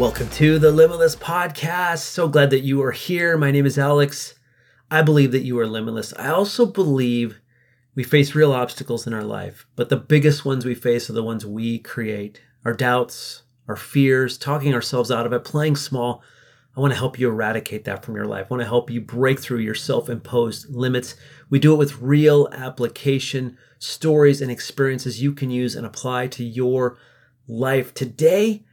Welcome to the Limitless Podcast. So glad that you are here. My name is Alex. I believe that you are limitless. I also believe we face real obstacles in our life, but the biggest ones we face are the ones we create our doubts, our fears, talking ourselves out of it, playing small. I want to help you eradicate that from your life. I want to help you break through your self imposed limits. We do it with real application, stories, and experiences you can use and apply to your life. Today,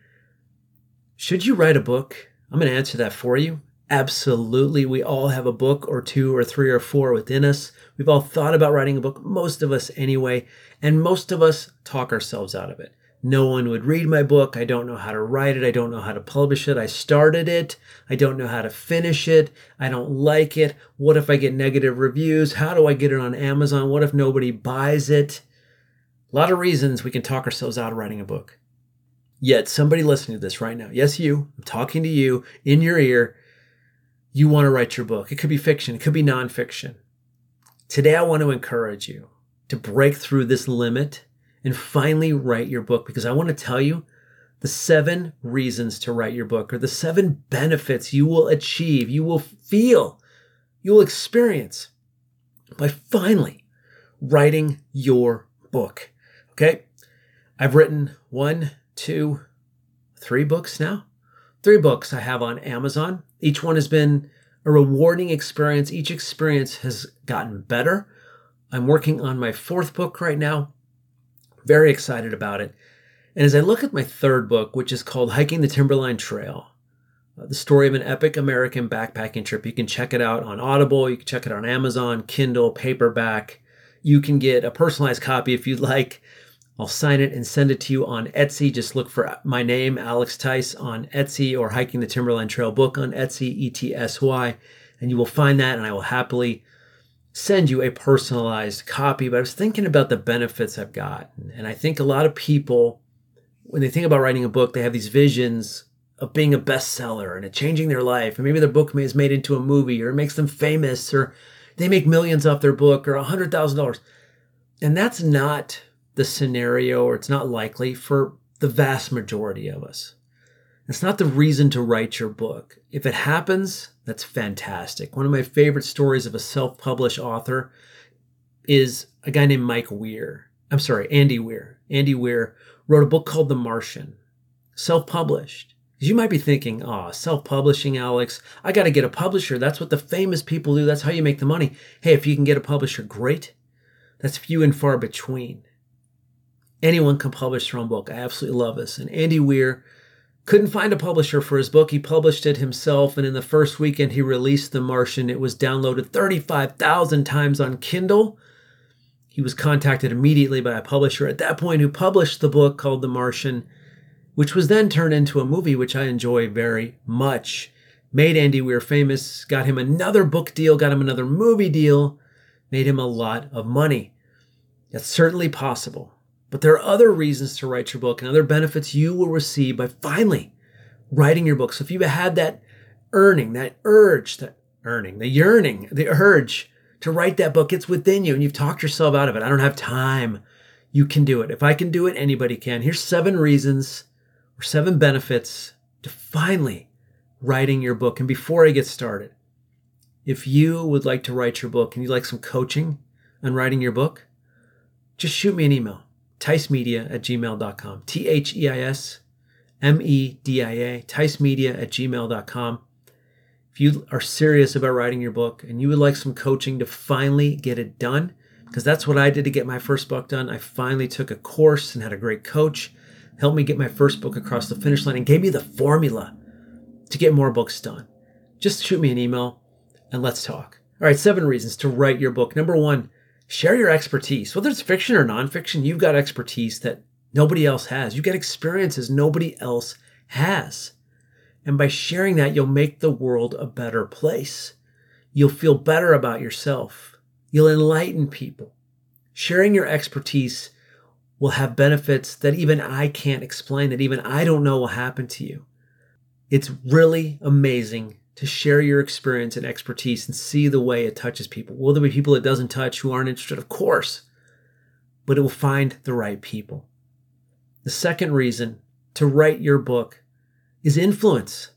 should you write a book? I'm going to answer that for you. Absolutely. We all have a book or two or three or four within us. We've all thought about writing a book, most of us anyway, and most of us talk ourselves out of it. No one would read my book. I don't know how to write it. I don't know how to publish it. I started it. I don't know how to finish it. I don't like it. What if I get negative reviews? How do I get it on Amazon? What if nobody buys it? A lot of reasons we can talk ourselves out of writing a book. Yet somebody listening to this right now, yes, you, I'm talking to you in your ear, you want to write your book. It could be fiction, it could be nonfiction. Today, I want to encourage you to break through this limit and finally write your book because I want to tell you the seven reasons to write your book or the seven benefits you will achieve, you will feel, you will experience by finally writing your book. Okay? I've written one, two, three books now. Three books I have on Amazon. Each one has been a rewarding experience. Each experience has gotten better. I'm working on my fourth book right now. Very excited about it. And as I look at my third book, which is called Hiking the Timberline Trail, uh, the story of an epic American backpacking trip, you can check it out on Audible, you can check it on Amazon, Kindle, paperback. You can get a personalized copy if you'd like. I'll sign it and send it to you on Etsy. Just look for my name, Alex Theis, on Etsy or Hiking the Timberline Trail book on Etsy, E T S Y, and you will find that, and I will happily send you a personalized copy. But I was thinking about the benefits I've got, and I think a lot of people, when they think about writing a book, they have these visions of being a bestseller and changing their life, and maybe their book is made into a movie, or it makes them famous, or they make millions off their book, or a hundred thousand dollars, and that's not the scenario, or it's not likely for the vast majority of us. It's not the reason to write your book. If it happens, that's fantastic. One of my favorite stories of a self published author is a guy named Mike Weir. I'm sorry, Andy Weir. Andy Weir wrote a book called The Martian, self published. You might be thinking, oh, self publishing, Alex, I got to get a publisher. That's what the famous people do. That's how you make the money. Hey, if you can get a publisher, great. That's few and far between anyone can publish their own book. I absolutely love this. And Andy Weir couldn't find a publisher for his book. He published it himself. And in the first weekend he released The Martian, it was downloaded 35,000 times on Kindle. He was contacted immediately by a publisher at that point who published the book called The Martian, which was then turned into a movie, which I enjoy very much. Made Andy Weir famous, got him another book deal, got him another movie deal, made him a lot of money. That's certainly possible. But there are other reasons to write your book and other benefits you will receive by finally writing your book. So if you've had that earning, that urge, that earning, the yearning, the urge to write that book, it's within you and you've talked yourself out of it. I don't have time. You can do it. If I can do it, anybody can. Here's seven reasons or seven benefits to finally writing your book. And before I get started, if you would like to write your book and you'd like some coaching on writing your book, just shoot me an email theismedia at gmail.com. T H E I S M E D I A, theismedia at gmail.com. If you are serious about writing your book and you would like some coaching to finally get it done, because that's what I did to get my first book done. I finally took a course and had a great coach help me get my first book across the finish line and gave me the formula to get more books done. Just shoot me an email and let's talk. All right, seven reasons to write your book. Number one, share your expertise. Whether it's fiction or nonfiction, you've got expertise that nobody else has. You get experiences nobody else has. And by sharing that, you'll make the world a better place. You'll feel better about yourself. You'll enlighten people. Sharing your expertise will have benefits that even I can't explain, that even I don't know will happen to you. It's really amazing to share your experience and expertise and see the way it touches people. Will there be people it doesn't touch who aren't interested? Of course. But it will find the right people. The second reason to write your book is influence.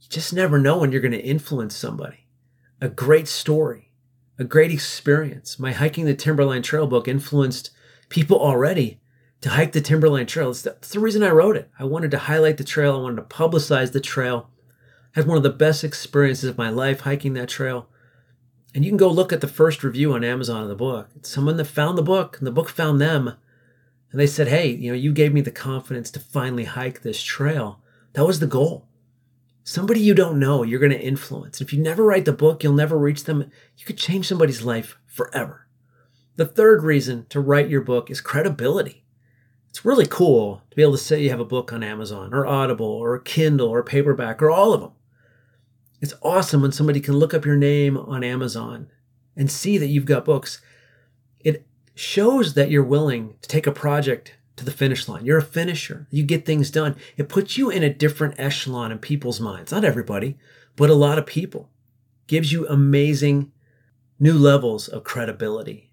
You just never know when you're going to influence somebody. A great story, a great experience. My Hiking the Timberline Trail book influenced people already to hike the Timberline Trail. That's the reason I wrote it. I wanted to highlight the trail, I wanted to publicize the trail. Had one of the best experiences of my life hiking that trail. And you can go look at the first review on Amazon of the book. It's someone that found the book, and the book found them. And they said, Hey, you know, you gave me the confidence to finally hike this trail. That was the goal. Somebody you don't know, you're going to influence. If you never write the book, you'll never reach them. You could change somebody's life forever. The third reason to write your book is credibility. It's really cool to be able to say you have a book on Amazon or Audible or Kindle or paperback or all of them. It's awesome when somebody can look up your name on Amazon and see that you've got books. It shows that you're willing to take a project to the finish line. You're a finisher. You get things done. It puts you in a different echelon in people's minds. Not everybody, but a lot of people. Gives you amazing new levels of credibility.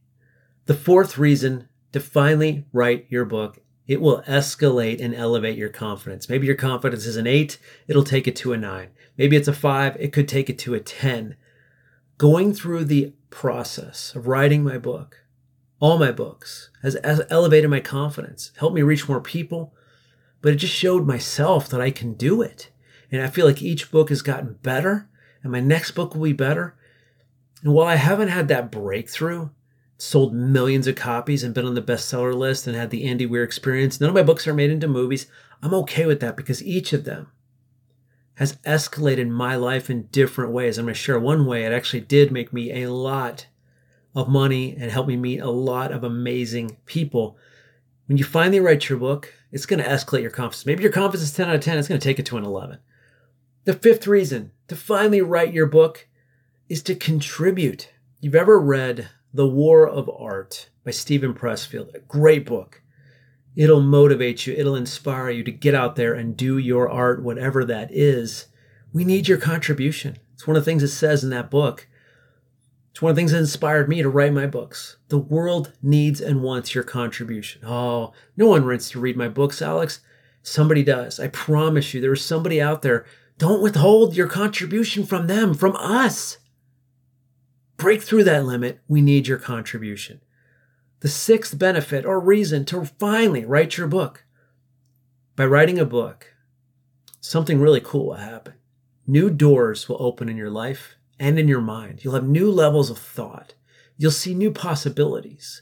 The fourth reason to finally write your book it will escalate and elevate your confidence. Maybe your confidence is an eight, it'll take it to a nine. Maybe it's a five, it could take it to a 10. Going through the process of writing my book, all my books, has elevated my confidence, helped me reach more people, but it just showed myself that I can do it. And I feel like each book has gotten better, and my next book will be better. And while I haven't had that breakthrough, sold millions of copies and been on the bestseller list and had the Andy Weir experience. None of my books are made into movies. I'm okay with that because each of them has escalated my life in different ways. I'm going to share one way it actually did make me a lot of money and help me meet a lot of amazing people. When you finally write your book, it's going to escalate your confidence. Maybe your confidence is 10 out of 10, it's going to take it to an 11. The fifth reason to finally write your book is to contribute. You've ever read the War of Art by Steven Pressfield. A great book. It'll motivate you, it'll inspire you to get out there and do your art, whatever that is. We need your contribution. It's one of the things it says in that book. It's one of the things that inspired me to write my books. The world needs and wants your contribution. Oh, no one wants to read my books, Alex. Somebody does. I promise you, there is somebody out there. Don't withhold your contribution from them, from us break through that limit, we need your contribution. The sixth benefit or reason to finally write your book. By writing a book, something really cool will happen. New doors will open in your life and in your mind. You'll have new levels of thought. You'll see new possibilities.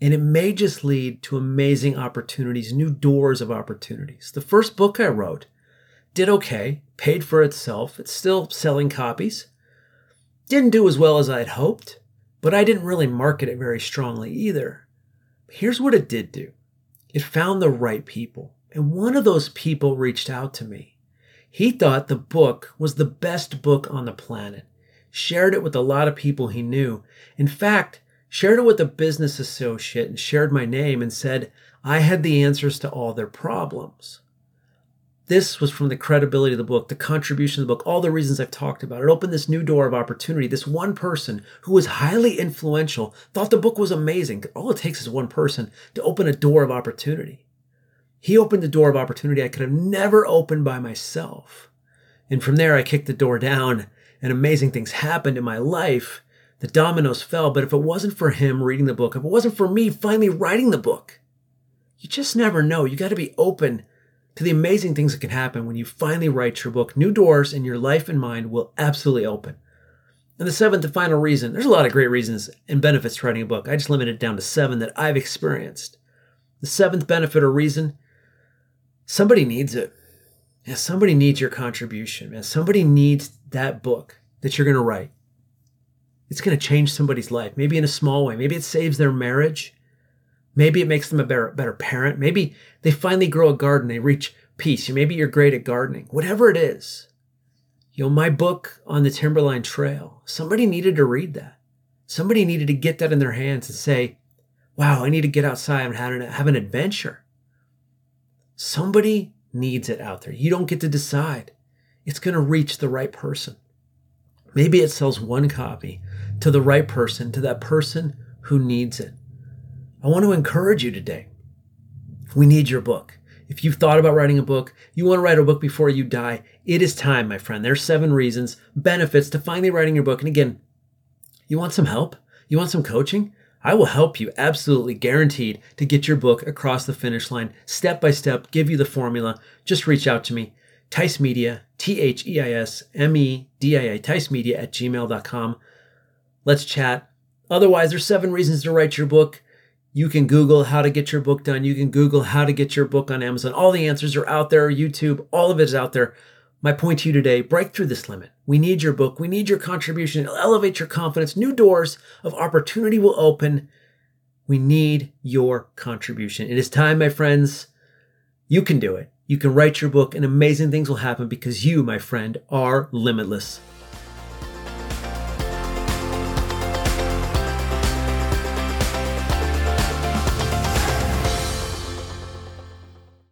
And it may just lead to amazing opportunities, new doors of opportunities. The first book I wrote did okay, paid for itself. It's still selling copies. Didn't do as well as I had hoped, but I didn't really market it very strongly either. Here's what it did do it found the right people, and one of those people reached out to me. He thought the book was the best book on the planet, shared it with a lot of people he knew. In fact, shared it with a business associate and shared my name and said I had the answers to all their problems. This was from the credibility of the book, the contribution of the book, all the reasons I've talked about. It opened this new door of opportunity. This one person who was highly influential thought the book was amazing. All it takes is one person to open a door of opportunity. He opened the door of opportunity I could have never opened by myself. And from there, I kicked the door down, and amazing things happened in my life. The dominoes fell, but if it wasn't for him reading the book, if it wasn't for me finally writing the book, you just never know. You got to be open to the amazing things that can happen when you finally write your book. New doors in your life and mind will absolutely open. And the seventh and final reason there's a lot of great reasons and benefits to writing a book. I just limited it down to seven that I've experienced. The seventh benefit or reason somebody needs it. Yeah, somebody needs your contribution, man. Somebody needs that book that you're going to write. It's going to change somebody's life, maybe in a small way. Maybe it saves their marriage. Maybe it makes them a better, better parent. Maybe they finally grow a garden, they reach peace. Maybe you're great at gardening. Whatever it is, you know, my book on the Timberline Trail, somebody needed to read that. Somebody needed to get that in their hands and say, wow, I need to get outside and have an, have an adventure. Somebody needs it out there. You don't get to decide. It's going to reach the right person. Maybe it sells one copy to the right person, to that person who needs it. I want to encourage you today. We need your book. If you've thought about writing a book, you want to write a book before you die, it is time, my friend. There's seven reasons, benefits to finally writing your book. And again, you want some help? You want some coaching? I will help you, absolutely guaranteed, to get your book across the finish line, step by step, give you the formula. Just reach out to me. Theis Media, T H E I S M E D I A, Theis Media at gmail.com. Let's chat. Otherwise, there's seven reasons to write your book. You can Google how to get your book done. You can Google how to get your book on Amazon. All the answers are out there, YouTube, all of it is out there. My point to you today break through this limit. We need your book. We need your contribution. It'll elevate your confidence. New doors of opportunity will open. We need your contribution. It is time, my friends. You can do it. You can write your book, and amazing things will happen because you, my friend, are limitless.